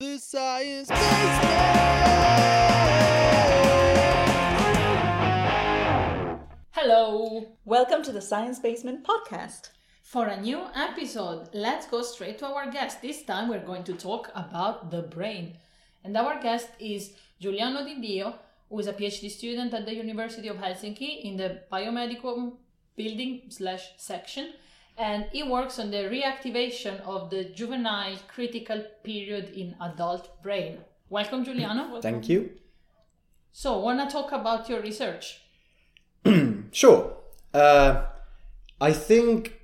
The Science Basement! Hello! Welcome to the Science Basement podcast. For a new episode, let's go straight to our guest. This time we're going to talk about the brain. And our guest is Giuliano Didio, who is a PhD student at the University of Helsinki in the biomedical building slash section and he works on the reactivation of the juvenile critical period in adult brain. Welcome, Giuliano. Welcome. Thank you. So, want to talk about your research? sure. Uh, I think.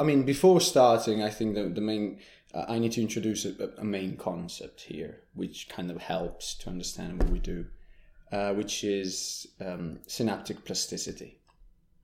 I mean, before starting, I think the the main uh, I need to introduce a, a, main concept here, which kind of helps to understand what we do, uh, which is um, synaptic plasticity.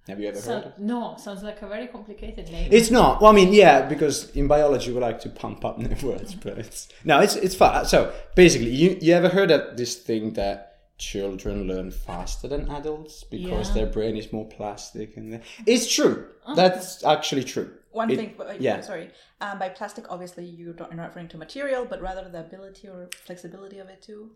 Have you ever so, heard of? No, sounds like a very complicated name. It's not. Well, I mean, yeah, because in biology we like to pump up new words, but it's no, it's it's fun. So basically, you you ever heard of this thing that children learn faster than adults because yeah. their brain is more plastic and it's true. Oh. That's actually true. One it, thing, yeah. Sorry, um, by plastic, obviously you're not referring to material, but rather the ability or flexibility of it too.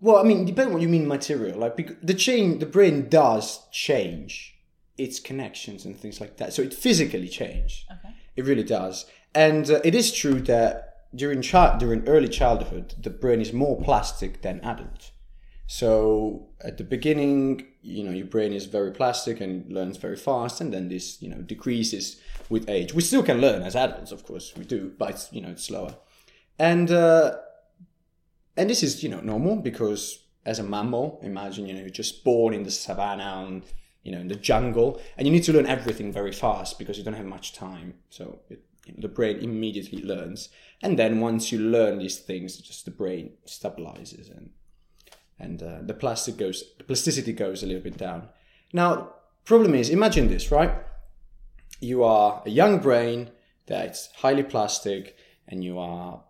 Well, I mean, depending what you mean material. Like the chain, the brain does change its connections and things like that. So it physically changed. Okay. It really does. And uh, it is true that during child during early childhood, the brain is more plastic than adult. So at the beginning, you know, your brain is very plastic and learns very fast, and then this, you know, decreases with age. We still can learn as adults, of course, we do, but it's, you know, it's slower. And uh, and this is, you know, normal because as a mammal, imagine, you know, you're just born in the savannah and you know in the jungle and you need to learn everything very fast because you don't have much time. So it, the brain immediately learns. And then once you learn these things just the brain stabilizes and and uh, the plastic goes the plasticity goes a little bit down. Now problem is imagine this right? You are a young brain that's highly plastic and you are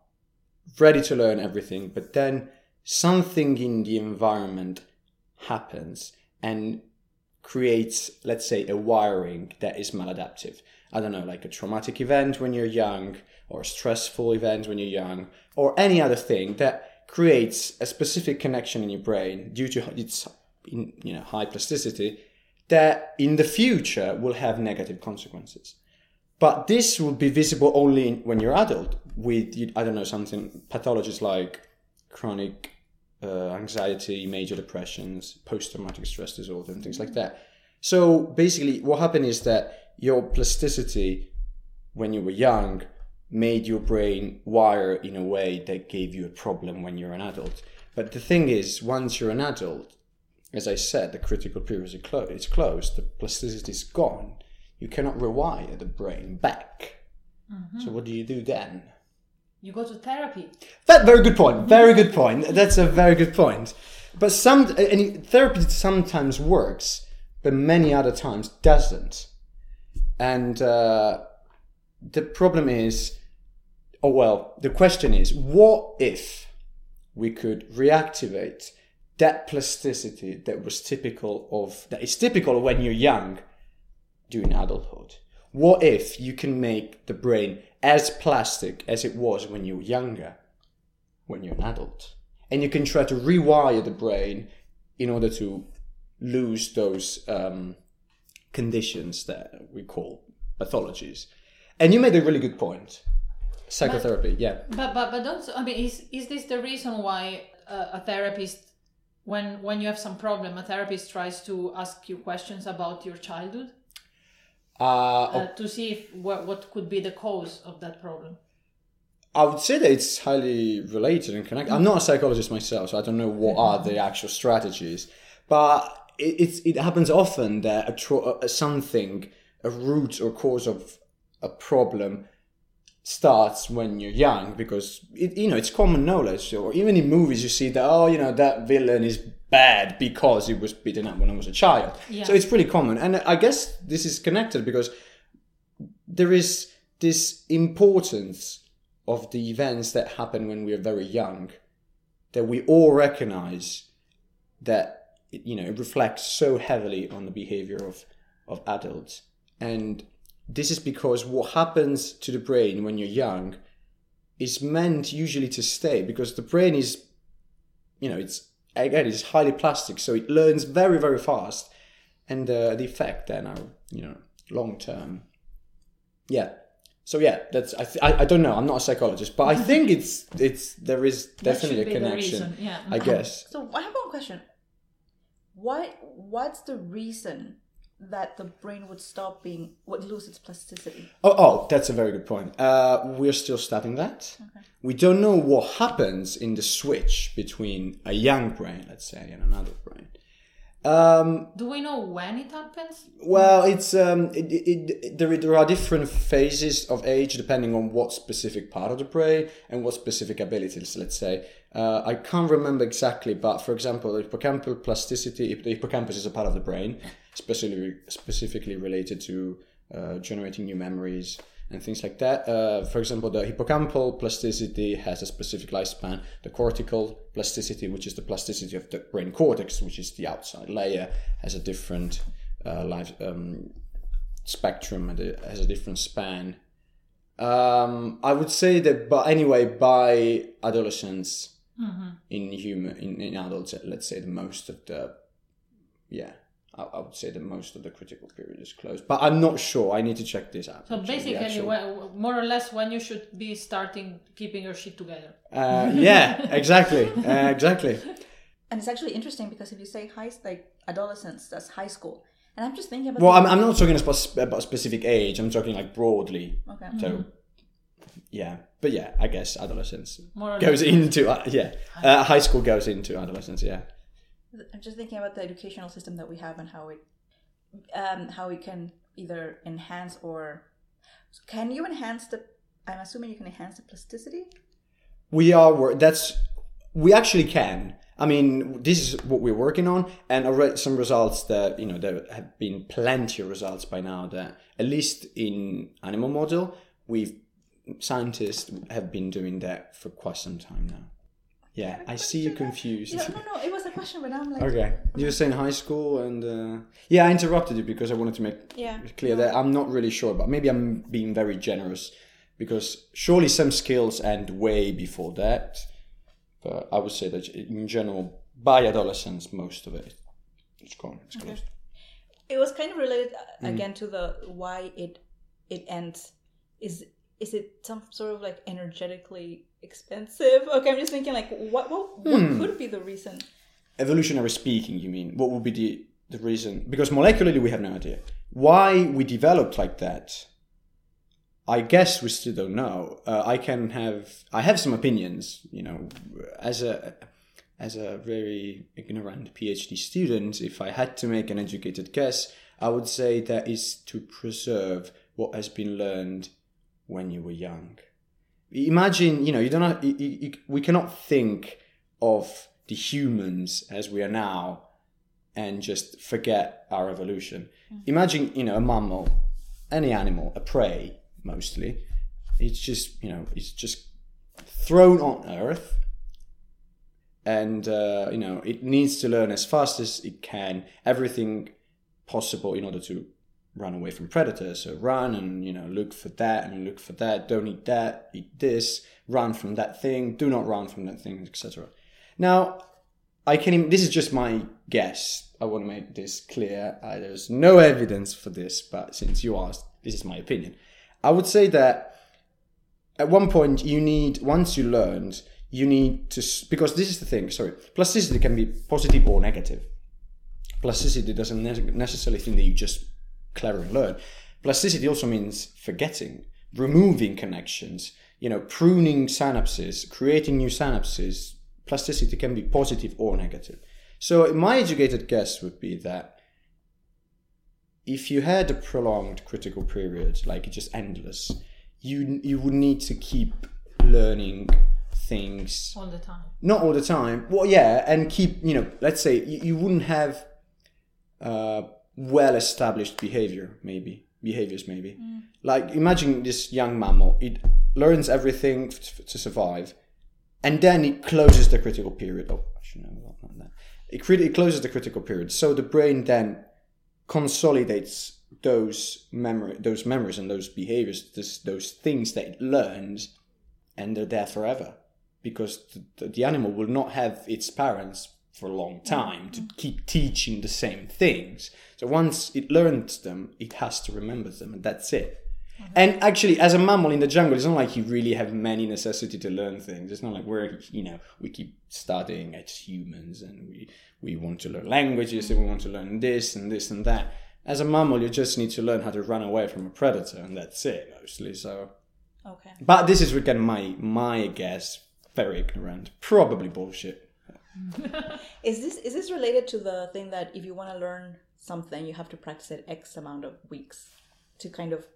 ready to learn everything but then something in the environment happens and creates, let's say, a wiring that is maladaptive. I don't know, like a traumatic event when you're young, or a stressful event when you're young, or any other thing that creates a specific connection in your brain due to its you know high plasticity that in the future will have negative consequences. But this will be visible only when you're adult with I don't know something pathologies like chronic uh, anxiety, major depressions, post traumatic stress disorder, and things like that. So basically, what happened is that your plasticity when you were young made your brain wire in a way that gave you a problem when you're an adult. But the thing is, once you're an adult, as I said, the critical period is closed. It's closed. The plasticity is gone. You cannot rewire the brain back. Mm-hmm. So what do you do then? You go to therapy. That very good point. Very good point. That's a very good point. But some and therapy sometimes works, but many other times doesn't. And uh, the problem is, oh well, the question is, what if we could reactivate that plasticity that was typical of that is typical when you're young during adulthood? What if you can make the brain as plastic as it was when you were younger, when you're an adult. And you can try to rewire the brain in order to lose those um, conditions that we call pathologies. And you made a really good point. Psychotherapy, but, yeah. But but but don't. I mean, is is this the reason why a therapist, when when you have some problem, a therapist tries to ask you questions about your childhood? Uh, uh, to see if what, what could be the cause of that problem. I would say that it's highly related and connected. I'm not a psychologist myself, so I don't know what are the actual strategies, but it, it happens often that a tro- a, something, a root or cause of a problem starts when you're young because it, you know it's common knowledge or even in movies you see that oh you know that villain is bad because he was beaten up when I was a child. Yeah. so it's pretty common. And I guess this is connected because there is this importance of the events that happen when we are very young that we all recognize that you know it reflects so heavily on the behavior of of adults. And this is because what happens to the brain when you're young is meant usually to stay because the brain is, you know, it's again it's highly plastic, so it learns very very fast, and uh, the effect then are you know long term. Yeah. So yeah, that's I, th- I I don't know. I'm not a psychologist, but I think it's it's there is definitely a connection. yeah. I guess. So I have one question. What What's the reason that the brain would stop being would lose its plasticity? Oh, oh, that's a very good point. Uh, we're still studying that. We don't know what happens in the switch between a young brain, let's say, and an adult brain. Um, Do we know when it happens? well, it's um, it, it, it, there, there are different phases of age depending on what specific part of the brain and what specific abilities. Let's say uh, I can't remember exactly, but for example, the hippocampal plasticity. The hippocampus is a part of the brain, specifically specifically related to uh, generating new memories and things like that. Uh, for example, the hippocampal plasticity has a specific lifespan. The cortical plasticity, which is the plasticity of the brain cortex, which is the outside layer, has a different uh, life um, spectrum and it has a different span. Um, I would say that, but anyway, by adolescence, in human in, in adults, let's say the most of the, yeah, I, I would say that most of the critical period is closed. But I'm not sure. I need to check this out. So actually, basically, actual- well, more or less, when you should be starting keeping your shit together. Uh, yeah, exactly, uh, exactly. And it's actually interesting because if you say high, like adolescence, that's high school. And I'm just thinking about. Well, the- I'm, I'm not talking about, about a specific age. I'm talking like broadly. Okay. So, yeah, but yeah, I guess adolescence More goes less. into uh, yeah, uh, high school goes into adolescence. Yeah. I'm just thinking about the educational system that we have and how it, um, how we can either enhance or, can you enhance the? I'm assuming you can enhance the plasticity. we are that's we actually can i mean this is what we're working on and already some results that you know there have been plenty of results by now that at least in animal model we've scientists have been doing that for quite some time now yeah i see you confused. Yeah, no, no, it was a question, but I'm like, okay you were saying high school and uh, yeah i interrupted you because i wanted to make yeah, clear that i'm not really sure but maybe i'm being very generous because surely some skills end way before that but i would say that in general by adolescence most of it it's gone it's closed. It was kind of related uh, Mm. again to the why it it ends. Is is it some sort of like energetically expensive? Okay, I'm just thinking like what what, what Hmm. could be the reason? evolutionary speaking you mean what would be the the reason because molecularly we have no idea why we developed like that i guess we still don't know uh, i can have i have some opinions you know as a as a very ignorant phd student if i had to make an educated guess i would say that is to preserve what has been learned when you were young. Imagine you know you don't have, you, you, we cannot think of the humans as we are now and just forget our evolution. Imagine you know a mammal any animal a prey mostly it's just you know it's just thrown on earth and uh, you know it needs to learn as fast as it can everything possible in order to run away from predators. So run and you know look for that and look for that. Don't eat that eat this run from that thing. Do not run from that thing etc now i can this is just my guess. I want to make this clear. There's no evidence for this but since you asked this is my opinion. I would say that at one point you need once you learned you need to because this is the thing sorry plasticity can be positive or negative. Plasticity doesn't necessarily think that you just clever and learn. Plasticity also means forgetting removing connections you know pruning synapses creating new synapses. Plasticity can be positive or negative. So my educated guess would be that if you had a prolonged critical period like just endless you you would need to keep learning things all the time. not all the time. Well yeah and keep you know let's say you, you wouldn't have uh, well established behavior maybe. Behaviors maybe. Mm. Like imagine this young mammal. It learns everything f- to survive and then it closes the critical period. Oh i should know that. It, crit- it closes the critical period. So the brain then consolidates those memory those memories and those behaviors this, those things that it learns and they're there forever because the, the animal will not have its parents for a long mm. time to mm. keep teaching the same things. So once it learns them, it has to remember them, and that's it. Uh-huh. And actually, as a mammal in the jungle, it's not like you really have many necessity to learn things. It's not like we're, you know, we keep studying as humans and we, we want to learn languages and we want to learn this and this and that. As a mammal, you just need to learn how to run away from a predator, and that's it mostly. So, Okay. but this is again my my guess, very ignorant, probably bullshit. Is this is this related to the thing that if you want to learn something, you have to practice it X amount of weeks to kind of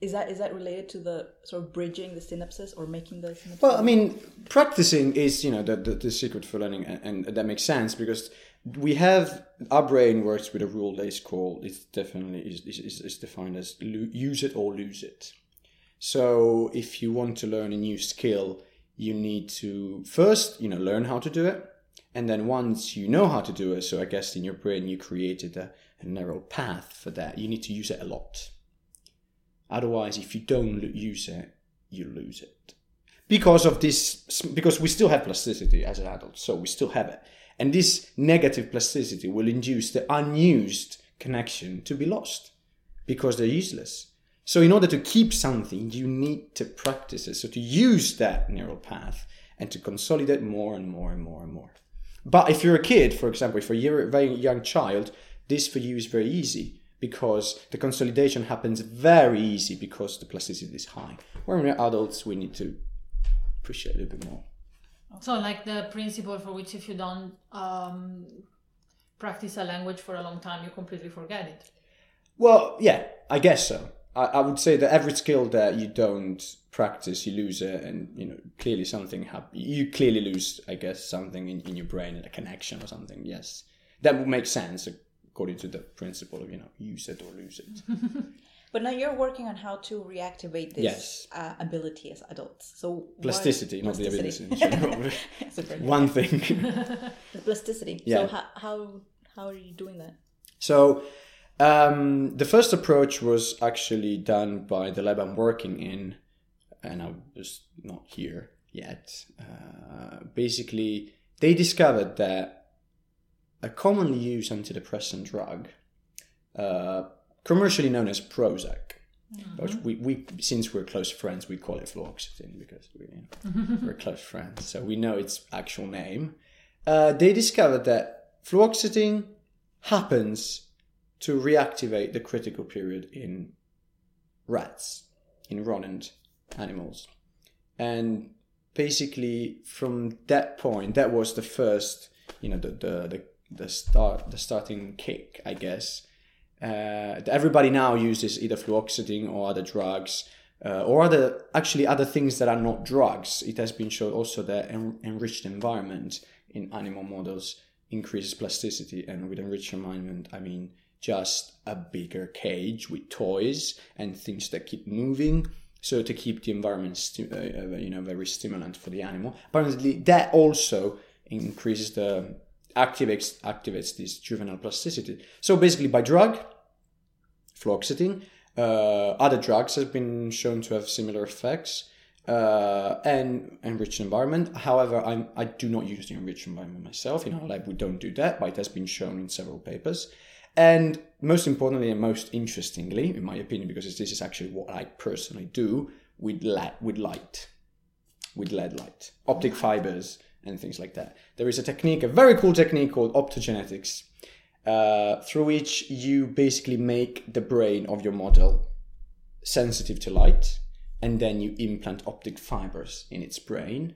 is that is that related to the sort of bridging the synapses or making the synapses? Well, I mean, practicing is you know the the, the secret for learning, and, and that makes sense because we have our brain works with a rule that is called it's definitely is is, is defined as lo- use it or lose it. So if you want to learn a new skill, you need to first you know learn how to do it, and then once you know how to do it, so I guess in your brain you created a, a neural path for that. You need to use it a lot. Otherwise, if you don't use it, you lose it because of this because we still have plasticity as an adult so we still have it and this negative plasticity will induce the unused connection to be lost because they're useless so in order to keep something you need to practice it so to use that neural path and to consolidate more and more and more and more but if you're a kid for example if you're a very young child this for you is very easy because the consolidation happens very easy because the plasticity is high when we're adults we need to appreciate a little bit more So, like the principle for which if you don't um, practice a language for a long time, you completely forget it. Well, yeah, I guess so. I, I would say that every skill that you don't practice, you lose it, and you know clearly something hap- You clearly lose, I guess, something in, in your brain, a connection or something. Yes, that would make sense according to the principle of you know use it or lose it. But now you're working on how to reactivate this Yes. uh, ability as adults. So what- Plasticity, not the ability. One thing. The plasticity. Yeah. So how, how how are you doing that? So um, the first approach was actually done by the lab I'm working in, and I was not here yet. Uh, basically, they discovered that a commonly used antidepressant drug, uh, commercially known as Prozac, but we, we since we're close friends, we call it fluoxetine because we, you know, we're close friends, so we know its actual name. Uh, they discovered that fluoxetine happens to reactivate the critical period in rats, in rodent animals. And basically from that point, that was the first, you know, the the the, the start the starting kick, I guess. Uh, everybody now uses either fluoxetine or other drugs. Uh, or other actually other things that are not drugs. It has been shown also that en- enriched environment in animal models increases plasticity, and with enriched environment, I mean just a bigger cage with toys and things that keep moving. So to keep the environment, sti- uh, uh, you know, very stimulant for the animal. Apparently, that also increases the activates activates this juvenile plasticity. So basically, by drug, fluoxetine, uh, other drugs have been shown to have similar effects. Uh, and enriched environment. However, I'm, I do not use the enriched environment myself. In our lab, we don't do that, but it has been shown in several papers. And most importantly and most interestingly, in my opinion, because this is actually what I personally do with light, with light, with LED light, optic fibers, and things like that. There is a technique, a very cool technique called optogenetics, uh, through which you basically make the brain of your model sensitive to light, and then you implant optic fibers in its brain,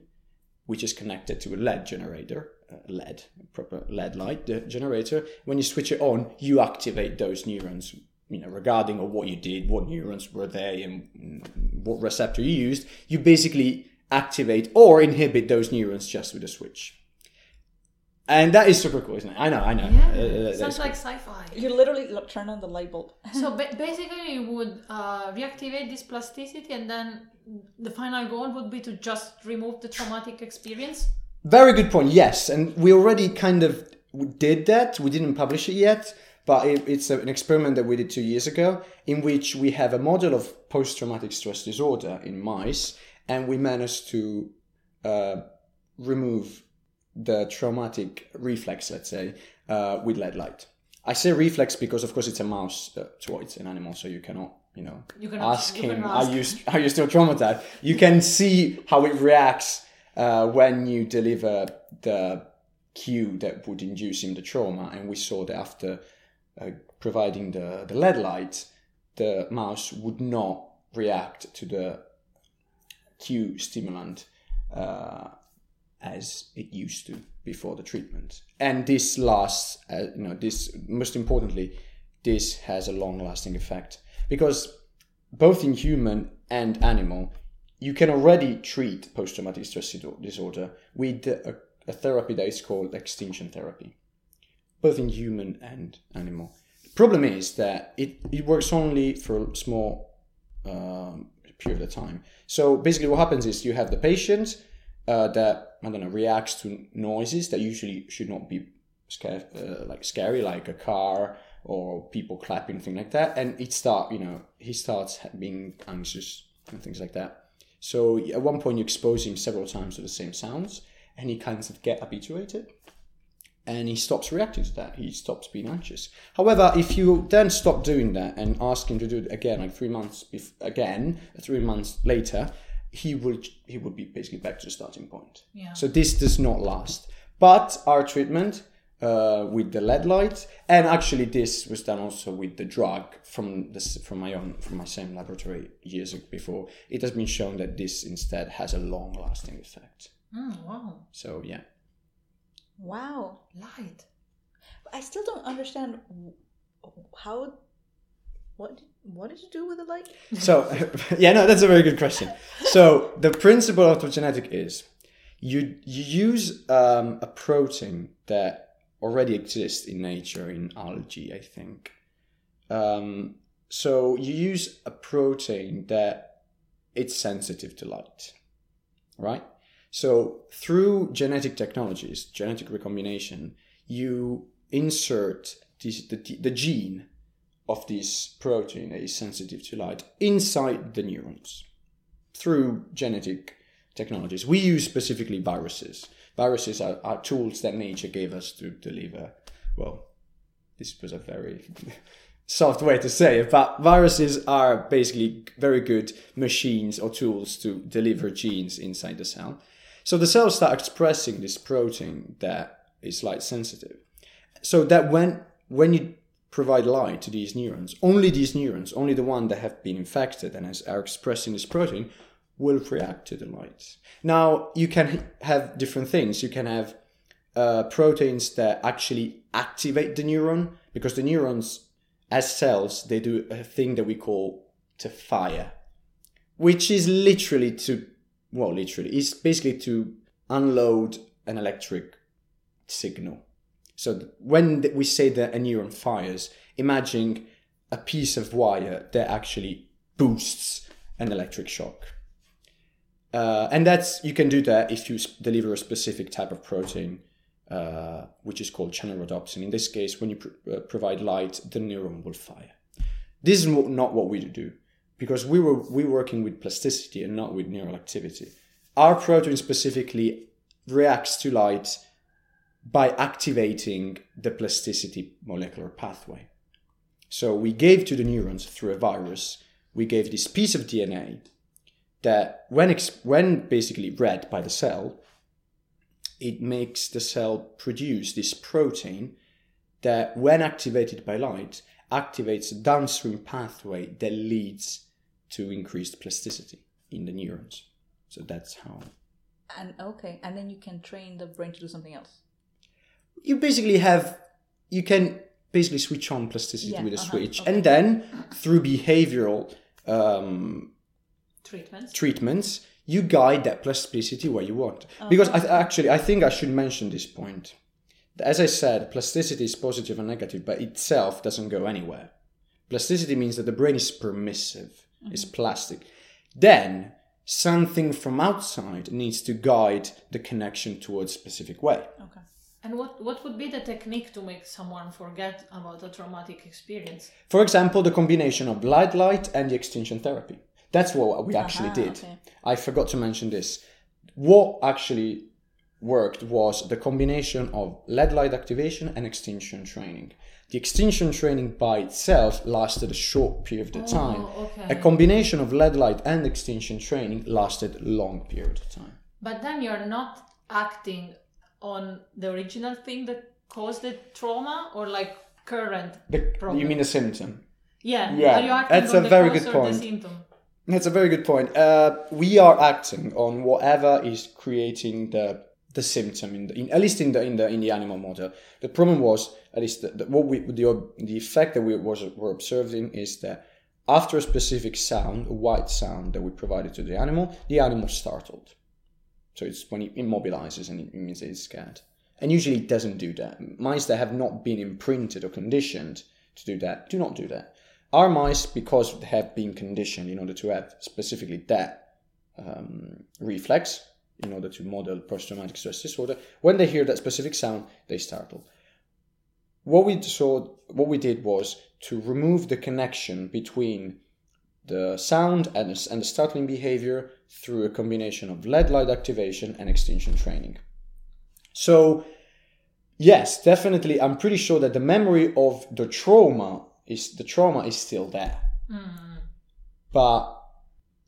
which is connected to a LED generator, LED, proper LED light uh, generator. When you switch it on, you activate those neurons. You know, regarding of what you did, what neurons were there, and what receptor you used. You basically activate or inhibit those neurons just with a switch. And that is super cool, isn't it? I know, I know. Yeah, Uh, uh, sounds is like cool. sci-fi. You literally lo- turn on the light bulb. so ba- basically, you would uh, reactivate this plasticity, and then the final goal would be to just remove the traumatic experience. Very good point. Yes, and we already kind of did that. We didn't publish it yet, but it, it's an experiment that we did two years ago, in which we have a model of post-traumatic stress disorder in mice, and we managed to uh, remove the traumatic reflex, let's say, uh, with LED light. I say reflex because, of course, it's a mouse uh, toy. It's an animal, so you cannot, you know, You ask you him, cannot "Are ask. you are you still traumatized?" You can see how it reacts uh, when you deliver the cue that would induce him the trauma, and we saw that after uh, providing the the LED light, the mouse would not react to the cue stimulant uh, as it used to before the treatment. And this lasts, uh, you know, this most importantly, this has a long lasting effect because both in human and animal, you can already treat post traumatic stress disorder with a, a therapy that is called extinction therapy, both in human and animal. The problem is that it, it works only for a small um, period of time. So basically, what happens is you have the patient uh, that I don't know reacts to noises that usually should not be scare, uh, like scary, like a car or people clapping, thing like that, and it start you know he starts being anxious and things like that. So at one point, you expose him several times to the same sounds, and he kind of get habituated and he stops reacting to that. He stops being anxious. However, if you then stop doing that and ask him to do it again, like three months bef- again, three months later, he would he would be basically back to the starting point. Yeah. So this does not last. But our treatment uh, with the LED light, and actually this was done also with the drug from this from my own from my same laboratory years before. It has been shown that this instead has a long lasting effect. Mm, wow. So yeah. Wow. Light. I still don't understand how. What did, what did you do with the light? So, yeah, no, that's a very good question. So, the principle of optogenetic is you you use um, a protein that already exist in nature in algae, I think. Um, so you use a protein that it's sensitive to light, right? So through genetic technologies, genetic recombination, you insert this, the, the gene of this protein that is sensitive to light inside the neurons through genetic technologies. We use specifically viruses. Viruses are, are tools that nature gave us to deliver. Well, this was a very soft way to say it, but viruses are basically very good machines or tools to deliver genes inside the cell. So the cells start expressing this protein that is light sensitive. So that when when you provide light to these neurons, only these neurons, only the one that have been infected and has, are expressing this protein, will react to the light. Now you can have different things. You can have uh, proteins that actually activate the neuron because the neurons, as cells, they do a thing that we call to fire, which is literally to well, literally, is basically to unload an electric signal. So when we say that a neuron fires, imagine a piece of wire that actually boosts an electric shock. Uh, and that's you can do that if you deliver a specific type of protein, uh, which is called channel rhodopsin. In this case, when you pr- uh, provide light, the neuron will fire. This is not what we do because we were we working with plasticity and not with neural activity. Our protein specifically reacts to light by activating the plasticity molecular pathway. So we gave to the neurons through a virus, we gave this piece of DNA that when when basically read by the cell, it makes the cell produce this protein that when activated by light activates a downstream pathway that leads to increased plasticity in the neurons. So that's how And okay, and then you can train the brain to do something else. you basically have you can basically switch on plasticity Yeah, with a uh-huh, switch okay. and then through behavioral um, Treatments. treatments. You guide that plasticity where you want. Oh. Because I th- actually i think i should mention this point. As i said plasticity is positive and negative but itself doesn't go anywhere. Plasticity means that the brain is permissive. It's mm-hmm. plastic. Then something from outside needs to guide the connection towards specific way. Okay. And what, what would be the technique to make someone forget about a traumatic experience? For example, the combination of light light and the extinction therapy. That's what we uh-huh, actually Aha, did. okay. I forgot to mention this. What actually worked was the combination of LED light activation and extinction training. The extinction training by itself lasted a short period of oh, time. Oh, okay. A combination of LED light and extinction training lasted a long period of time. But then you're not acting on the original thing that caused the trauma or like current The, problem. you mean the symptom? yeah. Yeah, Are you acting that's on a the very cause good or point. That's a very good point. Uh, we are acting on whatever is creating the the symptom in, the, in at least in the in the in the animal model. The problem was at least the, the, what we the the effect that we was were observing is that after a specific sound, a white sound that we provided to the animal, the animal startled. So it's when it immobilizes and it means it's scared. And usually it doesn't do that. Mice that have not been imprinted or conditioned to do that do not do that. Our mice, because they have been conditioned in order to have specifically that um, reflex, in order to model post-traumatic stress disorder, when they hear that specific sound, they startle. What we saw, what we did was to remove the connection between the sound and the, and the startling behavior through a combination of LED light activation and extinction training. So, yes, definitely, I'm pretty sure that the memory of the trauma is the trauma is still there, but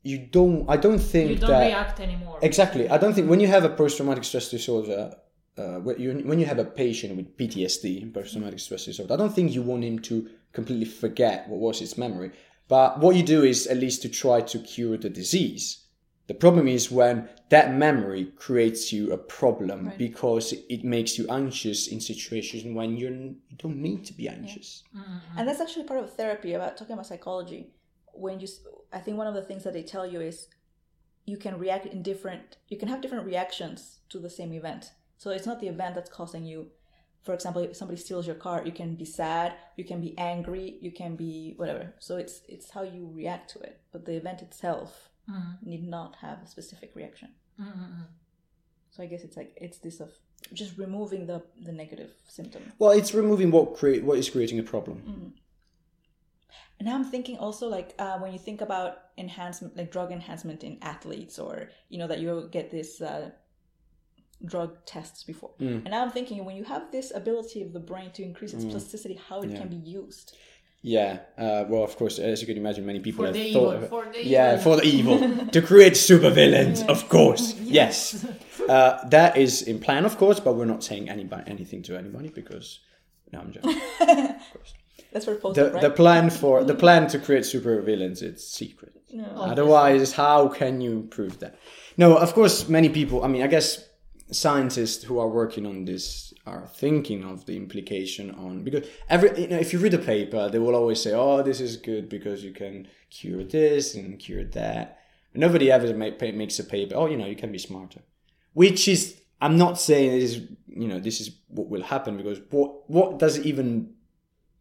you don't. I don't think You don't that react anymore. Exactly. I don't think when you have a post-traumatic stress disorder, uh, when, you, when you have a patient with PTSD, post-traumatic stress disorder, I don't think you want him to completely forget what was his memory. But what you do is at least to try to cure the disease. The problem is when that memory creates you a problem because it makes you anxious in situations when you're, you don't need to be anxious. Mm-hmm. and that's actually part of therapy about talking about psychology. When you I think one of the things that they tell you is you can react in different you can have different reactions to the same event. So it's not the event that's causing you for example if somebody steals your car you can be sad you can be angry you can be whatever. So it's it's how you react to it. But the event itself Mm-hmm. need not have a specific reaction. Mm-hmm. So i guess it's like it's this of just removing the the negative symptom. Well, it's removing what create what is creating a problem. Mm-hmm. And now I'm thinking also like uh, when you think about enhancement, like drug enhancement in athletes, or you know that you get this uh, drug tests before. Mm. And now I'm thinking when you have this ability of the brain to increase its mm. plasticity, how it can be used. Yeah, uh, well, of course, as you can imagine, many people For have thought evil, of it. for the yeah, evil. for the evil to create supervillains, of course. Yes, uh, that is in plan, of course, but we're not saying anybody anything to anybody because no, I'm joking. That's proposed, the right? the plan for the plan to create supervillains it's secret. Otherwise, how can you prove that? No, of course, many people. I mean, I guess scientists who are working on this are thinking of the implication on because every you know if you read a paper, they will always say, "Oh, this is good because you can cure this and cure that." Nobody ever make, makes a paper. Oh, you know, you can be smarter, which is. I'm not saying this is you know this is what will happen because what what does it even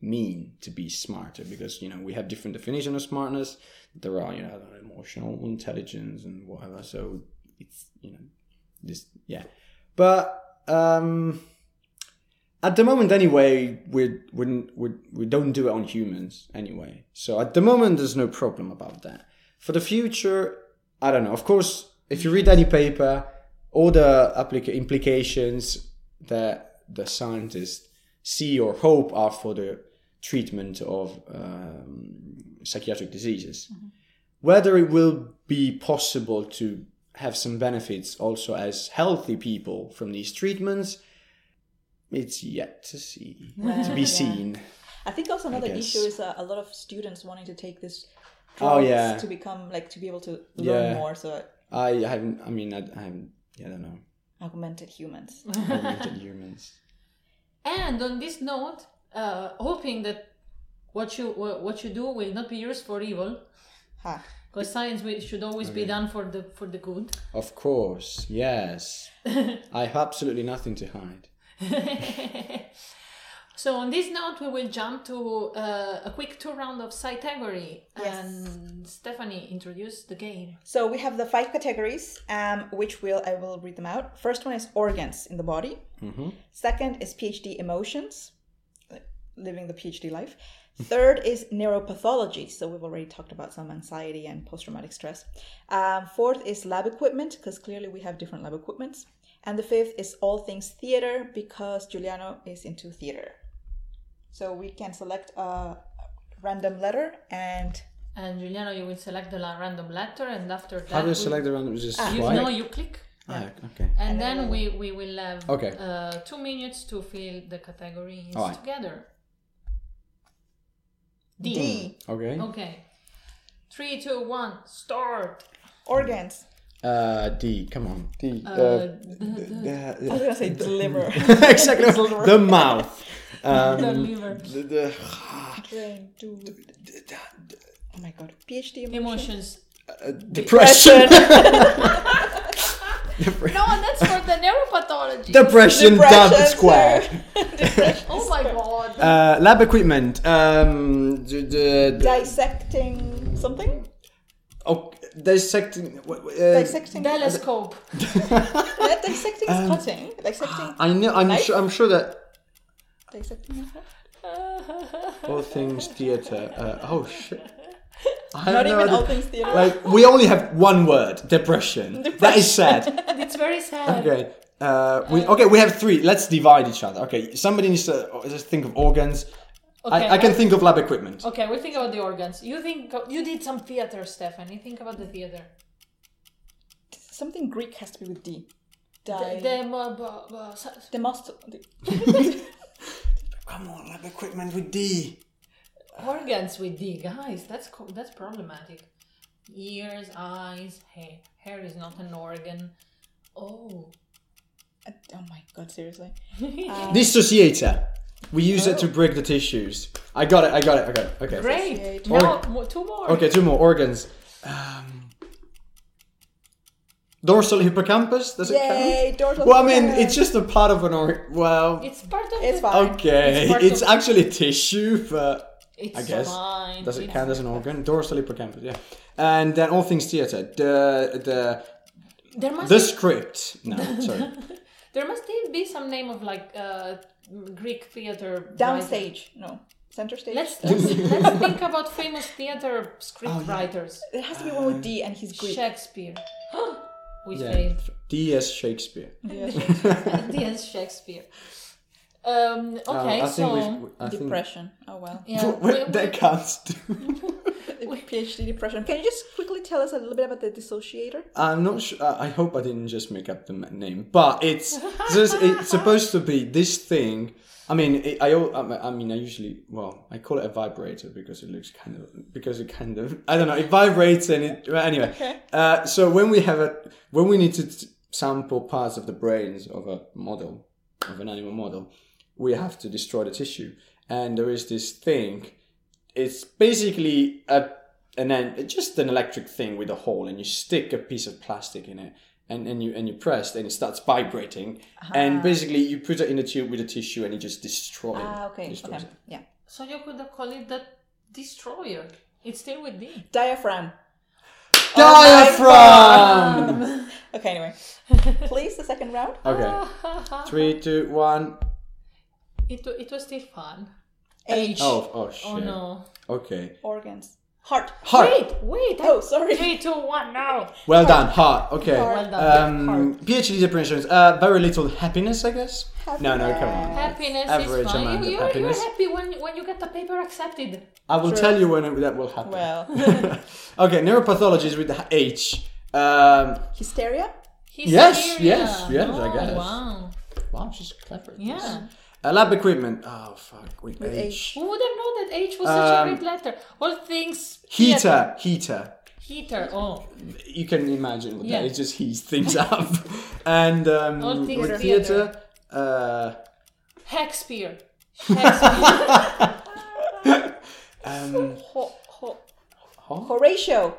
mean to be smarter because you know we have different definition of smartness there are you know, emotional intelligence and whatever so it's you know this yeah but um at the moment anyway we we we we don't do it on humans anyway. So at the moment there's no problem about that. For the future i don't know. Of course if you read any paper all the applica- implications that the scientists see or hope are for the treatment of um, psychiatric diseases. Whether it will be possible to have some benefits also as healthy people from these treatments, it's yet to see, to be seen. I think also another issue is uh, a lot of students wanting to take this Oh, yeah. to become like to be able to learn Yeah. more. So I haven't. I mean, I, I haven't. Yeah, I don't know. augmented humans. Augmented humans. And on this note, uh, hoping that what you what you do will not be used for evil, ha. because science should always be done for the for the good. Of course, yes. I have absolutely nothing to hide. So on this note, we will jump to uh, a quick two round of Cytegory. Yes. And Stephanie introduce the game. So we have the five categories, um, which will I will read them out. First one is organs in the body. Second is PhD emotions, living the PhD life. Third is neuropathology. So we've already talked about some anxiety and post traumatic stress. Um, fourth is lab equipment, because clearly we have different lab equipments. And the fifth is all things theater, because Giuliano is into theater. So we can select a random letter and And Giuliano, you will select the random letter, and after that, How do I we- select the random? Just You swipe? know, you click, Ah, okay. and, then we we will have Okay. uh, two minutes to fill the categories Alright. together. D. D. Okay. Okay. Three, two, one, start. Organs. Uh, D. Come on. D. Uh, Uh, I was gonna say the liver. exactly. the mouth. Um, The liver. the, the, Brain. Do. Oh my god. PhD emotion. Emotions. uh, depression. No, that's for the neuropathology. depression, Depression, dubbed square. oh my god. Uh, lab equipment. Um, the, the, the Dissecting something. oh, dissecting. what- Uh, Dissecting. Telescope. Yeah, dissecting Um, is cutting. Dissecting. I know. I'm Knife? sure. I'm sure that Dissecting. all things theater. Uh, oh shit. I Not even idea. all things theater. Like we only have one word: depression. That is sad. It's very sad. Okay. Uh, we okay. We have three. Let's divide each other. Okay. Somebody needs to uh, just think of organs. Okay, I, I can I- think of lab equipment. Okay, we'll think about the organs. You think you did some theater, Stephanie. Think about the theater. Something Greek has to be with D. The, Die. the, uh, bu- bu- su- The must. Come on, lab equipment with D. organs with D, guys. That's co- that's problematic. Ears, eyes, hair. Hair is not an organ. Oh. Oh my god! Seriously. Dissociator. We use it to break the tissues. I got it. I got it. I got it. Okay. Great. Associate. Now, mo- two more. Okay. Two more organs. Um, dorsal hippocampus. Does it Yay! count? Dorsal. Well, I mean, hippocampus. it's just a part of an organ. Well, It's part of It's the. fine. okay. It's part It's of- actually tissue, but It's I guess. fine. does it It's count as an organ? Dorsal hippocampus. Yeah. And then all things theater. The the There must the be, script. No, sorry. there must be some name of like uh, Greek theater. writer. downstage. No. Center stage. Let's let's, let's think about famous theater script writers. It has to be one with D, and he's Greek. Shakespeare. we Yeah. failed. D.S. Shakespeare. Yes. Yes, Shakespeare. Um, Uh, okay, I so think we. I think, Depression. Oh well. yeah, Wait, we- that we- counts too. PhD depression. Can you just quickly tell us a little bit about the dissociator? I'm not sure. I I hope I didn't just make up the name, but it's just, it's supposed to be this thing. I mean, it, I, al- I mean, I usually well, I call it a vibrator because it looks kind of because it kind of I don't know. It vibrates and it well, anyway. Uh, so when we have a when we need to t- sample parts of the brains of a model of an animal model, we have to destroy the tissue, and there is this thing. It's basically a and then just an electric thing with a hole and you stick a piece of plastic in it and, and you and you press and it starts vibrating and basically you put it in the tube with a tissue and it just destroys Ah, okay. destroys Okay. it. Yeah. so you could have called it the destroyer. It's still with D. Diaphragm. diaphragm Okay. Anyway, please the second round. okay three two one It, it was still fun. H. oh oh shit Oh no. okay Organs. Heart. heart Wait, wait. Oh, sorry. Three, two, one, now. well done heart okay Well done. um phd definitions uh very little happiness i guess no no come on Happiness Average is fine. amount You, of you're, happiness. you're happy when, when you get the paper accepted. i will tell you when it, that will happen Well, okay neuropathology is with the h um hysteria. Yes, Hysteria. yes, yes, I Oh, guess. Wow. Wow, she's clever. at this. Yeah. Uh, lab equipment. Oh fuck, with, With H. Who would have known that H was such a Um, great letter? All things. Heater, theater. heater. Heater. Oh. You can imagine what Yeah. that. It just heats things up. and um, All theater. with theater, uh, Shakespeare. Shakespeare. um, Ho- ho- huh? Horatio.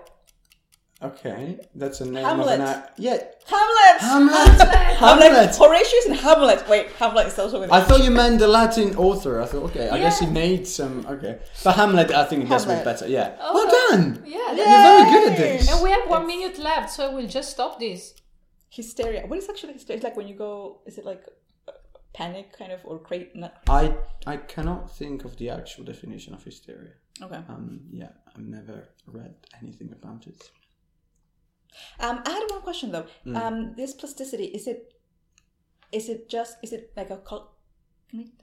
Okay, that's a name Hamlet. of an. act- Yeah, Hamlet. Hamlet. Hamlet. Hamlet. Horatius and Hamlet. Wait, Hamlet is also with I thought you meant the Latin author. I thought, okay, I guess he made some. Okay, but Hamlet, I think that's way Hamlet. better. Yeah. Oh, well done. yeah. You're very good at this. And we have one minute left, so we'll just stop this. hysteria. What is actually hysteria? It's like when you go. Is it like uh, panic kind of or create not I I cannot think of the actual definition of hysteria. okay Um, yeah, I've never read anything about it. Um i had one question though Mm. um this plasticity is it is it just is it like a cog-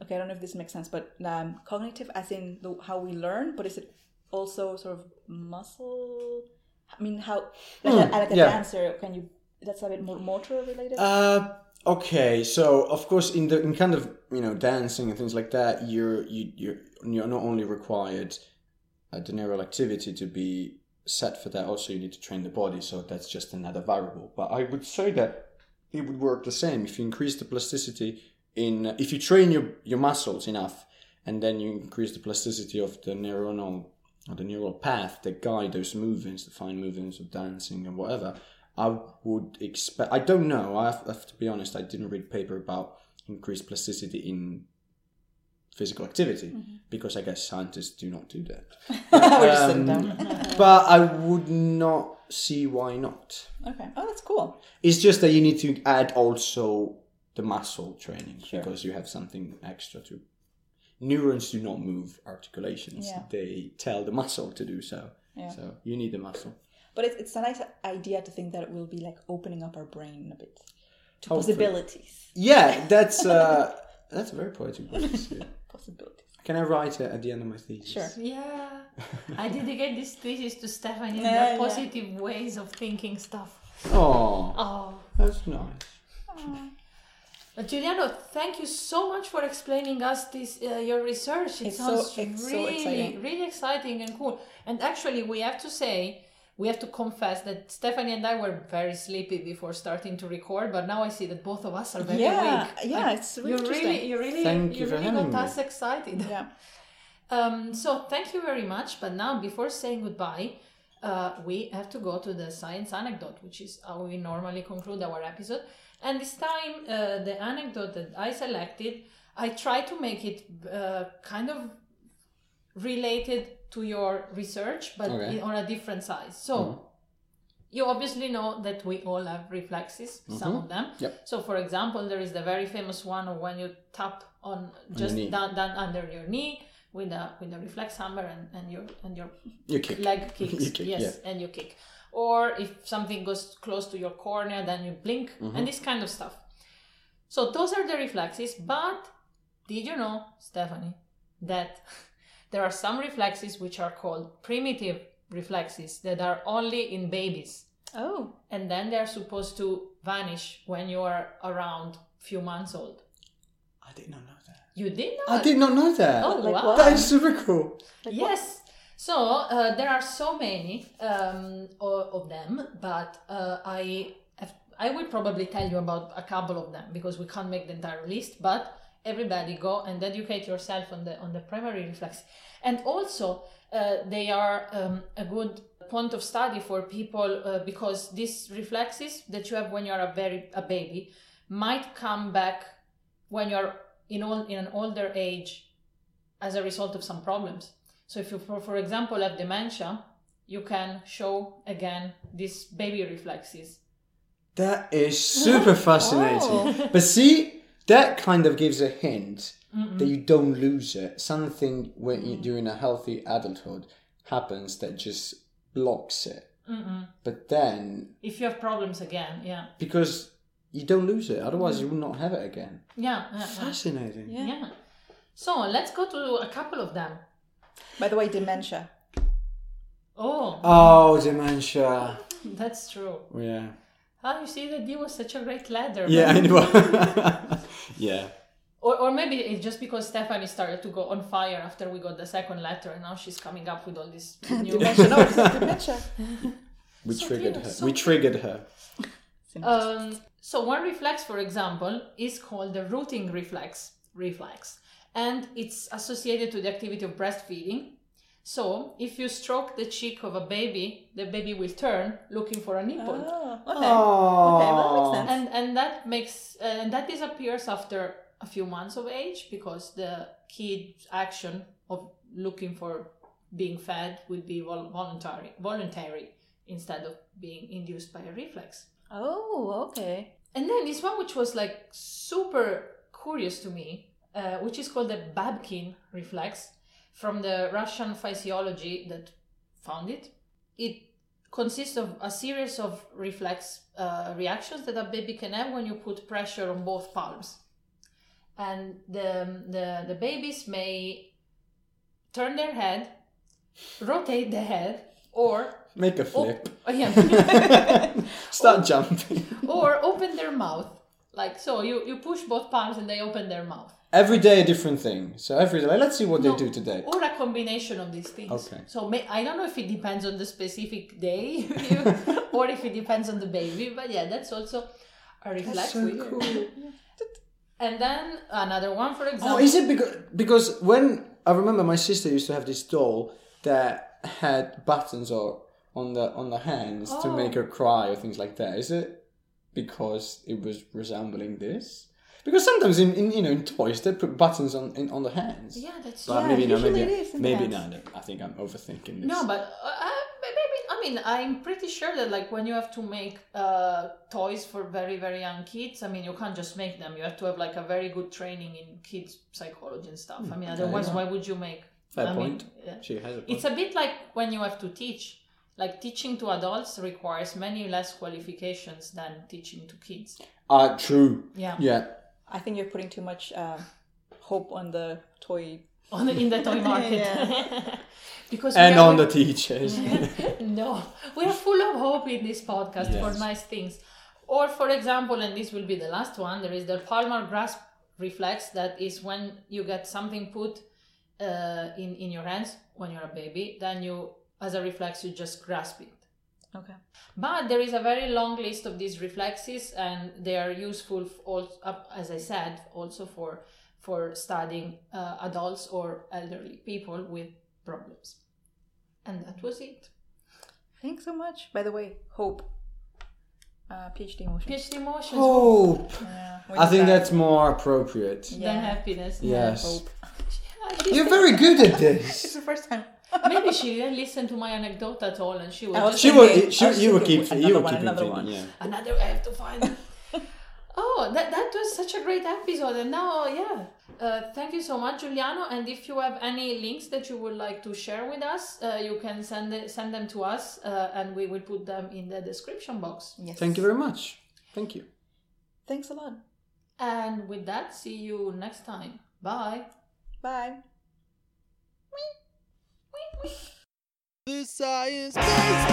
okay i don't know if this makes sense but um cognitive as in the, how we learn but is it also sort of muscle i mean how like, Mm, a, like a yeah. dancer can you that's a bit more motor related Uh, okay, so of course in the in kind of you know dancing and things like that, you're you you're you're not only required uh, the neural activity to be set for that. Also, you need to train the body, so that's just another variable. But I would say that it would work the same if you increase the plasticity in if you train your your muscles enough, and then you increase the plasticity of the neuronal or the neural path that guide those movements, the fine movements of dancing and whatever. I would expect. I don't know. I have, I have to be honest. I didn't read paper about increased plasticity in physical activity because I guess scientists do not do that. We're just sitting Um, down. but I would not see why not. okay oh that's cool It's just that you need to add also the muscle training Sure. because you have something extra to. Neurons do not move articulations; Yeah. they tell the muscle to do so. Yeah. So you need the muscle. But it's, it's a nice idea to think that it will be like opening up our brain a bit to Hopefully. possibilities. Yeah, that's uh, that's a very poetic word. yeah. Possibilities. Can I write it at the end of my thesis? Sure. Yeah, I dedicate this thesis to Stephanie and Yeah, their yeah. positive ways of thinking stuff. Oh, Oh, that's nice. but Giuliano, thank you so much for explaining us this uh, your research. It It's so- sounds it's so really, exciting. really exciting and cool. And actually, we have to say. We have to confess that Stephanie and I were very sleepy before starting to record, but now I see that both of us are very Yeah, awake. yeah, Like, it's really you interesting. really, you really, Thank you for really having got me. us excited. Yeah. Um, so thank you very much. But now, before saying goodbye, uh, we have to go to the science anecdote, which is how we normally conclude our episode. And this time, uh, the anecdote that I selected, I try to make it uh, kind of related to your research, but Okay. in- on a different size. So. You obviously know that we all have reflexes, some of them. Yep. So, for example, there is the very famous one of when you tap on just down, down under your knee with a with a reflex hammer and, and your and your You kick. leg kicks. Kick, yes, yeah. and you kick. Or if something goes close to your cornea, then you blink Mm-hmm. and this kind of stuff. So those are the reflexes. But did you know, Stephanie, that there are some reflexes which are called primitive reflexes that are only in babies Oh. and then they're supposed to vanish when you are around few months old. I did not know that. You did know? I did not know that. Oh, Like wow. That is super cool. yes. So uh, there are so many um, of them, but uh, I have, I will probably tell you about a couple of them because we can't make the entire list. But everybody go and educate yourself on the on the primary reflex, and also uh, they are um, a good point of study for people uh, because these reflexes that you have when you are a very a baby might come back when you're in all, in an older age as a result of some problems. So if you, for, for example, have dementia, you can show again these baby reflexes. That is super fascinating. But see, that kind of gives a hint that you don't lose it. Something when you, during a healthy adulthood happens that just blocks it. But then, If you have problems again, yeah, because you don't lose it, otherwise you will not have it again. yeah, yeah, yeah. Fascinating. Yeah. yeah. So let's go to a couple of them. By the way, dementia. Oh, Oh, dementia. that's true. Oh, yeah. Ah, you see that D was such a great ladder. Yeah, I know. yeah. Or, or maybe it's just because Stephanie started to go on fire after we got the second letter, and now she's coming up with all this new. Dementia. No, it's not. We So triggered cute, her. so we triggered her. Um, so one reflex, for example, is called the rooting reflex. Reflex, and it's associated to the activity of breastfeeding. So if you stroke the cheek of a baby, the baby will turn looking for a nipple. Oh, okay. Oh. Okay, well, that makes sense. and and that makes uh, and that disappears after a few months of age because the kid's action of looking for being fed will be vol- voluntary voluntary instead of being induced by a reflex Oh, okay. and then this one which was like super curious to me, uh, which is called the Babkin reflex from the Russian physiology that found it. It consists of a series of reflex uh, reactions that a baby can have when you put pressure on both palms. And the, the, the babies may turn their head, rotate the head, or Make a flip. oh, yeah, Start jumping. or open their mouth. Like so, you, you push both palms and they open their mouth. Every day a different thing. So every day, let's see what No, they do today. Or a combination of these things. Okay. So may, I don't know if it depends on the specific day or if it depends on the baby, but yeah, that's also a reflex. so we- cool. And then another one, for example. Oh, is it because because when I remember my sister used to have this doll that had buttons or on the on the hands to Oh. make her cry or things like that. Is it because it was resembling this? Because sometimes in, in you know in toys they put buttons on in, on the hands. Yeah, that's But Yeah, maybe no, maybe it maybe the no, no. I think I'm overthinking this. No, but uh, uh, maybe I mean I'm pretty sure that like when you have to make uh, toys for very very young kids, I mean you can't just make them. You have to have like a very good training in kids psychology and stuff. I mean, otherwise, yeah. why would you make? Fair I point. Mean, she has a point. It's a bit like when you have to teach. Like teaching to adults requires many less qualifications than teaching to kids. uh true. Yeah. Yeah. I think you're putting too much um, hope on the toy. On the, in the toy market. because And are- on the teachers. no, we are full of hope in this podcast for nice things. Or, for example, and this will be the last one, there is the palmar grasp reflex that is when you get something put uh, in, in your hands when you're a baby, then you, as a reflex, you just grasp it. Okay. But there is a very long list of these reflexes, and they are useful, also, as I said, also for for studying uh, adults or elderly people with problems. And that was it. Thanks so much. By the way, hope. Uh, PhD motion. PhD emotions Hope. Yeah, I think that. that's more appropriate. than happiness. Yes. Hope. You're very good at this. It's this. the first time. Maybe she didn't listen to my anecdote at all, and she was I just She thinking- will. She, I was you will thinking keep. another You will one, keep another thinking, one. Yeah. another. I have to find. oh, that that was such a great episode, and now yeah. Uh, thank you so much, Giuliano. And if you have any links that you would like to share with us, uh, you can send it, send them to us, uh, and we will put them in the description box. Yes. Thank you very much. Thank you. Thanks a lot. And with that, see you next time. Bye. Bye. The Science Basement.